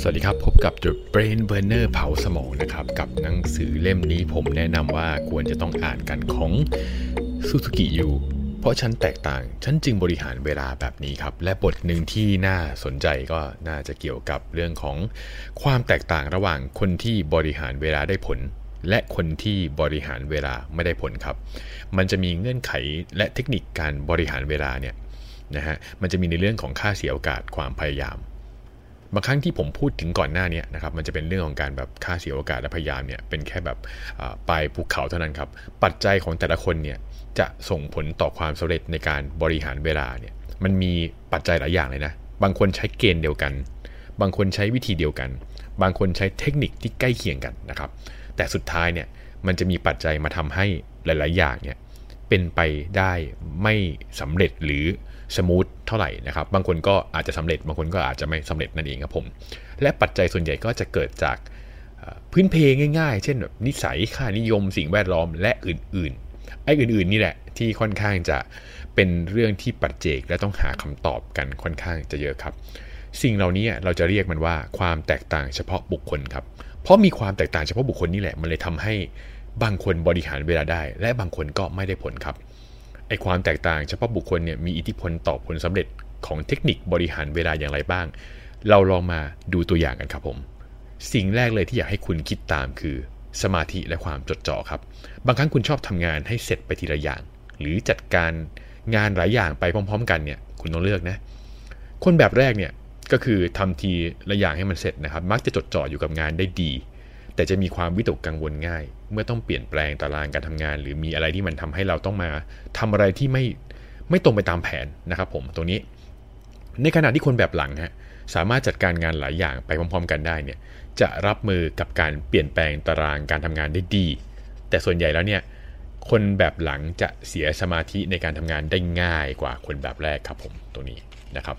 สวัสดีครับ พบกับ The Brain Burner เผาสมองนะครับ กับหนังสือเล่มนี้ผมแนะนำว่าควรจะต้องอ่านกันของซูซูกิยูเพราะฉันแตกต่าง ฉันจึงบริหารเวลาแบบนี้ครับ และบทหนึ่งที่น่าสนใจก็น่าจะเกี่ยวกับเรื่องของความแตกต่างระหว่างคนที่บริหารเวลาได้ผล และคนที่บริหารเวลาไม่ได้ผลครับ มันจะมีเงื่อนไขและเทคนิคการบริหารเวลาเนี่ยนะฮะมันจะมีในเรื่องของค่าเสียโอกาสความพยายาม บางครั้งที่ผมพูดถึงก่อนหน้านี้นะครับมันจะเป็นเรื่องของการแบบค่าเสียโอกาสและพยายามเนี่ยเป็นแค่แบบปลายภูเขาเท่านั้นครับปัจจัยของแต่ละคนเนี่ยจะส่งผลต่อความสำเร็จในการบริหารเวลาเนี่ยมันมีปัจจัยหลายอย่างเลยนะ บางคนใช้เกณฑ์เดียวกัน บางคนใช้วิธีเดียวกัน บางคนใช้เทคนิคที่ใกล้เคียงกันนะครับ แต่สุดท้ายเนี่ยมันจะมีปัจจัยมาทำให้หลาย ๆ อย่างเนี่ยเป็นไปได้ไม่สำเร็จหรือ สมูทเท่าไหร่นะครับ บางคนก็อาจจะสำเร็จ บางคนก็อาจจะไม่สำเร็จนั่นเองครับผม และปัจจัยส่วนใหญ่ก็จะเกิดจากพื้นเพง่าย ๆ เช่นแบบนิสัย ค่านิยม สิ่งแวดล้อม และอื่นๆ ไอ้อื่นๆนี่แหละที่ค่อนข้างจะเป็นเรื่องที่ปัจเจกและต้องหาคำตอบกันค่อนข้างจะเยอะครับ สิ่งเหล่านี้เราจะเรียกมันว่าความแตกต่างเฉพาะบุคคลครับ เพราะมีความแตกต่างเฉพาะบุคคลนี่แหละ มันเลยทำให้บางคนบริหารเวลาได้ และบางคนก็ไม่ได้ผลครับ ไอความแตกต่างเฉพาะบุคคลเนี่ยมีอิทธิพลต่อผลสำเร็จของเทคนิคบริหารเวลาอย่างไรบ้าง เราลองมาดูตัวอย่างกันครับผม สิ่งแรกเลยที่อยากให้คุณคิดตามคือ สมาธิและความจดจ่อครับ บางครั้งคุณชอบทำงานให้เสร็จไปทีละอย่าง หรือจัดการงานหลายอย่างไปพร้อม ๆ กันเนี่ย คุณต้องเลือกนะ คนแบบแรกเนี่ยก็คือทำทีละอย่างให้มันเสร็จนะครับ มักจะจดจ่ออยู่กับงานได้ดี แต่จะมีความวิตกกังวลง่าย เมื่อต้องเปลี่ยนแปลงตารางการทำงาน หรือมีอะไรที่มันทำให้เราต้องมาทำอะไรที่ไม่ไม่ตรงไปตามแผนนะครับผมตรงนี้ ในขณะที่คนแบบหลังฮะสามารถจัดการงานหลายอย่างไปพร้อม ๆ กันได้เนี่ยจะรับมือกับการเปลี่ยนแปลงตารางการทำงานได้ดี แต่ส่วนใหญ่แล้วเนี่ยคนแบบหลังจะเสียสมาธิในการทำงานได้ง่ายกว่าคนแบบแรกครับผมตรงนี้นะครับ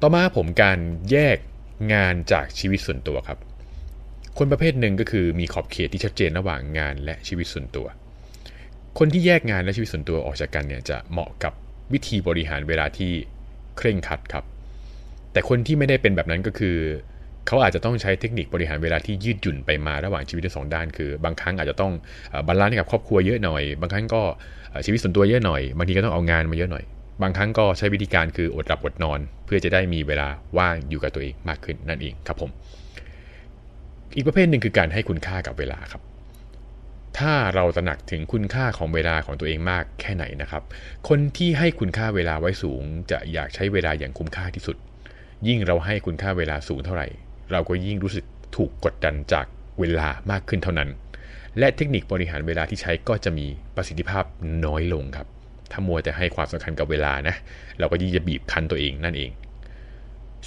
ต่อมาผมการแยกงานจากชีวิตส่วนตัวครับ คนประเภทหนึ่งก็คือมีขอบเขตที่ชัดเจนระหว่างงานและชีวิตส่วนตัว คนที่แยกงานและชีวิตส่วนตัวออกจากกันเนี่ยจะเหมาะกับวิธีบริหารเวลาที่เคร่งครัดครับ แต่คนที่ไม่ได้เป็นแบบนั้นก็คือ เขาอาจจะต้องใช้เทคนิคบริหารเวลาที่ยืดหยุ่นไปมาระหว่างชีวิตทั้งสองด้านคือบางครั้งอาจจะต้อง balance กับครอบครัวเยอะหน่อย บางครั้งก็ชีวิตส่วนตัวเยอะหน่อย บางทีก็ต้องเอางานมาเยอะหน่อย บางครั้งก็ใช้วิธีการคืออดหลับอดนอน เพื่อจะได้มีเวลาว่างอยู่กับตัวเองมากขึ้นนั่นเองครับผม อีกประเภทหนึ่งคือการให้คุณค่ากับเวลาครับ ถ้าเราตระหนักถึงคุณค่าของเวลาของตัวเองมากแค่ไหนนะครับ คนที่ให้คุณค่าเวลาไว้สูง จะอยากใช้เวลาอย่างคุ้มค่าที่สุด ยิ่งเราให้คุณค่าเวลาสูงเท่าไหร่ เราก็ยิ่งรู้สึกถูกกดดันจากเวลามากขึ้นเท่านั้น และเทคนิคบริหารเวลาที่ใช้ก็จะมีประสิทธิภาพน้อยลงครับ ถ้ามัวแต่ให้ความสำคัญกับเวลานะ เราก็ยิ่งจะบีบคั้นตัวเองนั่นเอง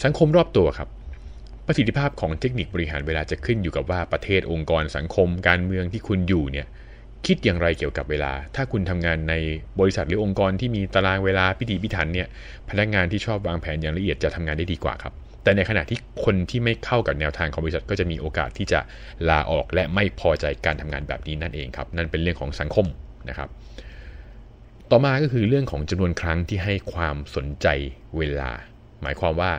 สังคมรอบตัวครับ ประสิทธิภาพของเทคนิคบริหารเวลาจะขึ้นอยู่กับว่าประเทศองค์กรสังคม การเมืองที่คุณอยู่เนี่ยคิดอย่างไรเกี่ยวกับเวลา ถ้าคุณทำงานในบริษัทหรือองค์กรที่มีตารางเวลาพิธีพิถันเนี่ยพนักงานที่ชอบวางแผนอย่างละเอียดจะทำงานได้ดีกว่าครับ แต่ในขณะที่คนที่ไม่เข้ากับแนวทางของบริษัทก็จะมีโอกาสที่จะลาออกและไม่พอใจการทำงานแบบนี้นั่นเองครับ นั่นเป็นเรื่องของสังคมนะครับ ต่อมาก็คือเรื่องของจำนวนครั้งที่ให้ความสนใจเวลา หมายความว่า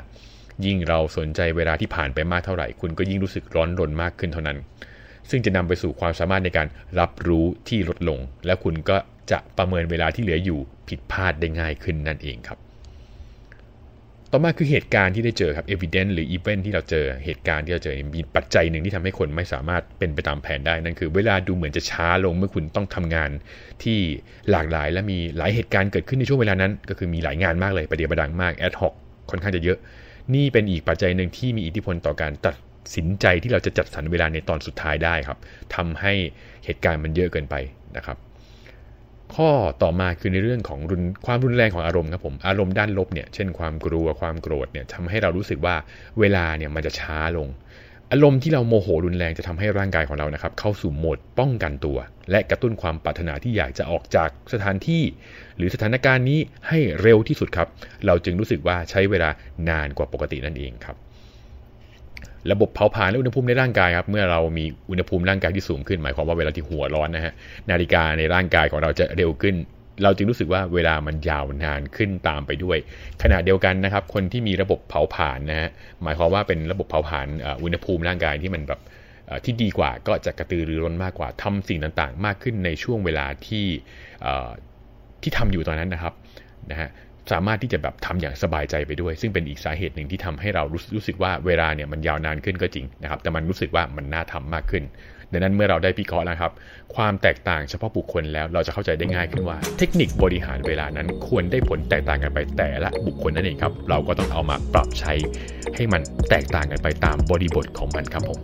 ยิ่งเราสนใจเวลาที่ผ่านไปมากเท่าไหร่ คุณก็ยิ่งรู้สึกร้อนรนมากขึ้นเท่านั้น ซึ่งจะนำไปสู่ความสามารถในการรับรู้ที่ลดลง และคุณก็จะประเมินเวลาที่เหลืออยู่ผิดพลาดได้ง่ายขึ้นนั่นเองครับ ต่อมาคือเหตุการณ์ที่ได้เจอครับ evidence หรือ event ที่เราเจอเหตุการณ์ที่เราเจอมีปัจจัยหนึ่งที่ทำให้คนไม่สามารถเป็นไปตามแผนได้นั่นคือ เวลาดูเหมือนจะช้าลงเมื่อคุณต้องทำงานที่หลากหลาย และมีหลายเหตุการณ์เกิดขึ้นในช่วงเวลานั้น ก็คือมีหลายงานมากเลยประเดี๋ยวประดังมากแอดฮอกค่อนข้างจะเยอะ นี่เป็นอีกปัจจัยหนึ่งที่มีอิทธิพลต่อการตัดสินใจที่เราจะจัดสรรเวลาในตอนสุดท้ายได้ครับทำให้เหตุการณ์มันเยอะเกินไปนะครับ ข้อต่อมาคือในเรื่องของรุนความรุนแรงของอารมณ์ครับผมอารมณ์ด้านลบเนี่ยเช่นความกลัวความโกรธเนี่ยทำให้เรารู้สึกว่าเวลาเนี่ยมันจะช้าลง อารมณ์ที่เราโมโหรุนแรงจะทำให้ร่างกายของเรานะครับ เข้าสู่โหมดป้องกันตัว และกระตุ้นความปรารถนาที่อยากจะออกจากสถานที่ หรือสถานการณ์นี้ให้เร็วที่สุดครับ เราจึงรู้สึกว่าใช้เวลานานกว่าปกตินั่นเองครับ ระบบเผาผลาญและอุณหภูมิในร่างกายครับ เมื่อเรามีอุณหภูมิร่างกายที่สูงขึ้นหมายความว่าเวลาที่หัวร้อนนะฮะนาฬิกาในร่างกายของเราจะเร็วขึ้น เราจึงรู้สึกว่าเวลามันยาวนานขึ้นตามไปด้วย ขณะเดียวกันนะครับ คนที่มีระบบเผาผลาญนะฮะหมายความว่าเป็นระบบเผาผลาญอุณหภูมิร่างกายที่มันแบบที่ดีกว่าก็จะกระตือรือร้นมากกว่าทำสิ่งต่างๆ มากขึ้นในช่วงเวลาที่ที่ทำอยู่ตอนนั้นนะครับนะฮะ สามารถที่จะแบบทำอย่างสบายใจไปด้วย ซึ่งเป็นอีกสาเหตุหนึ่งที่ทำให้เรารู้รู้สึกว่าเวลาเนี่ยมันยาวนานขึ้นก็จริงนะครับ แต่มันรู้สึกว่ามันน่าทำมากขึ้นดังนั้นเมื่อเราได้พิเคราะห์แล้วครับ ความแตกต่างเฉพาะบุคคลแล้วเราจะเข้าใจได้ง่ายขึ้นว่า เทคนิคบริหารเวลานั้นควรได้ผลแตกต่างกันไปแต่ละบุคคลนั่นเองครับ เราก็ต้องเอามาปรับใช้ให้มันแตกต่างกันไปตามบริบทของมันครับผม